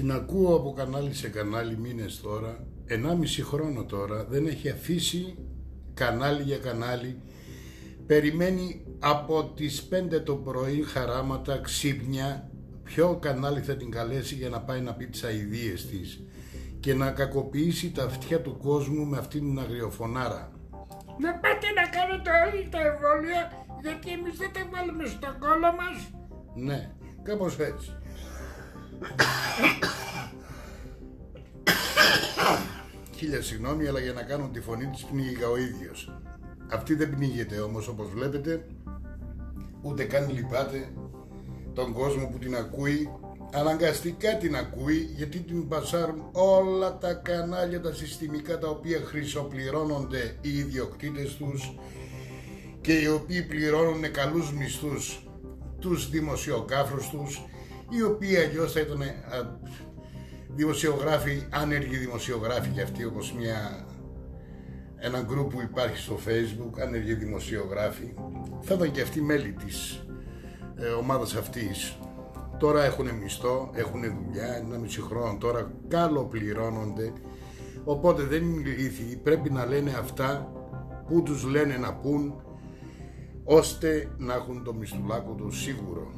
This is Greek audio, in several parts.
Την ακούω από κανάλι σε κανάλι μήνες τώρα, 1,5 χρόνο τώρα, δεν έχει αφήσει κανάλι για κανάλι. Περιμένει από τις 5 το πρωί χαράματα, ξύπνια, ποιο κανάλι θα την καλέσει για να πάει να πει τις αηδίες της και να κακοποιήσει τα αυτιά του κόσμου με αυτήν την αγριοφωνάρα. Να πάτε να κάνετε όλοι τα εμβόλια γιατί εμείς δεν τα βάλουμε στο κόλλο μας. Ναι, κάπως έτσι. Χίλια συγγνώμη, αλλά για να κάνω τη φωνή της πνίγηκα ο ίδιος. Αυτή δεν πνίγεται όμως όπως βλέπετε, ούτε καν λυπάται τον κόσμο που την ακούει. Αναγκαστικά την ακούει γιατί την πασάρουν όλα τα κανάλια τα συστημικά τα οποία χρυσοπληρώνονται οι ιδιοκτήτες τους και οι οποίοι πληρώνουν καλούς μισθούς τους δημοσιοκάφρους τους οι οποίοι αλλιώς θα ήταν δημοσιογράφοι, άνεργοι δημοσιογράφοι και αυτοί όπως μια, ένα γκρουπ που υπάρχει στο facebook, άνεργοι δημοσιογράφοι, θα ήταν και αυτοί μέλη της ε, ομάδας αυτής. Τώρα έχουν μισθό, έχουν δουλειά, ένα μισή χρόνο τώρα, καλοπληρώνονται, οπότε δεν είναι ηλίθιοι, πρέπει να λένε αυτά που τους λένε να πούν, ώστε να έχουν το μισθουλάκο τους σίγουρο.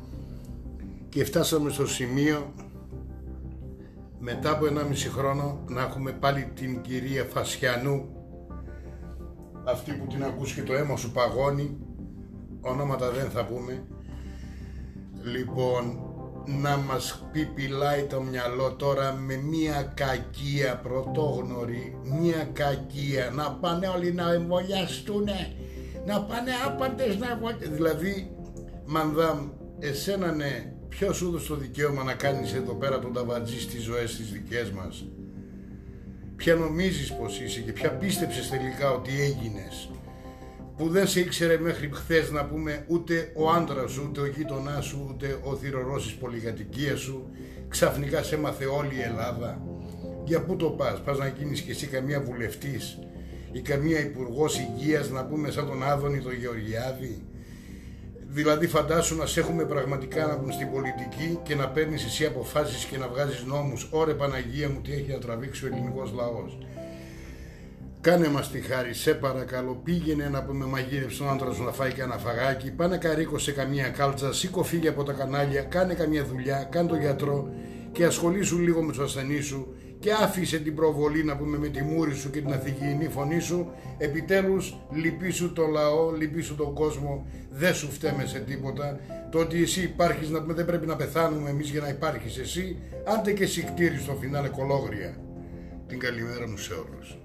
Και φτάσαμε στο σημείο μετά από ένα μισή χρόνο να έχουμε πάλι την κυρία Φασιανού αυτή που την ακούς και το αίμα σου παγώνει ονόματα δεν θα πούμε. Λοιπόν να μας πιπιλάει το μυαλό τώρα με μια κακία πρωτόγνωρη μια κακία. Να πάνε όλοι να εμβολιαστούν να πάνε άπαντες να εμβολιαστούν δηλαδή μανδάμ εσένα ναι Ποιο σου έδωσε το δικαίωμα να κάνεις εδώ πέρα τον ταβατζή στις ζωές τις δικές μας; Ποια νομίζεις πως είσαι και ποια πίστεψες τελικά ότι έγινες; Που δεν σε ήξερε μέχρι χθες να πούμε ούτε ο άντρας σου, ούτε ο γείτονά σου, ούτε ο θηρορός της πολυκατοικίας σου. Ξαφνικά σε έμαθε όλη η Ελλάδα; Για πού το πας, πας να γίνεις και εσύ καμία βουλευτής ή καμία υπουργός υγείας να πούμε σαν τον Άδωνη τον Γεωργιάδη; Δηλαδή φαντάσου να σε έχουμε πραγματικά να πούμε στην πολιτική και να παίρνεις εσύ αποφάσεις και να βγάζεις νόμους. Ωρε Παναγία μου τι έχει να τραβήξει ο ελληνικός λαός. Κάνε μας τη χάρη, σε παρακαλώ, πήγαινε να πούμε μαγείρεψε τον άντρα σου να φάει κανένα φαγάκι, πάνε καρίκο σε καμία κάλτσα, σήκω φύγε από τα κανάλια, κάνε καμία δουλειά, κάνε τον γιατρό και ασχολήσου λίγο με τους ασθενείς σου και άφησε την προβολή να πούμε με τη μούρη σου και την αθηγηνή φωνή σου. Επιτέλους λυπήσου το λαό, λυπήσου τον κόσμο δεν σου φταίμε σε τίποτα. Το ότι εσύ υπάρχεις να πούμε δεν πρέπει να πεθάνουμε εμείς για να υπάρχεις εσύ. Άντε και εσύ κτίρι στο φινάλε κολόγρια. Την καλημέρα μου σε όλους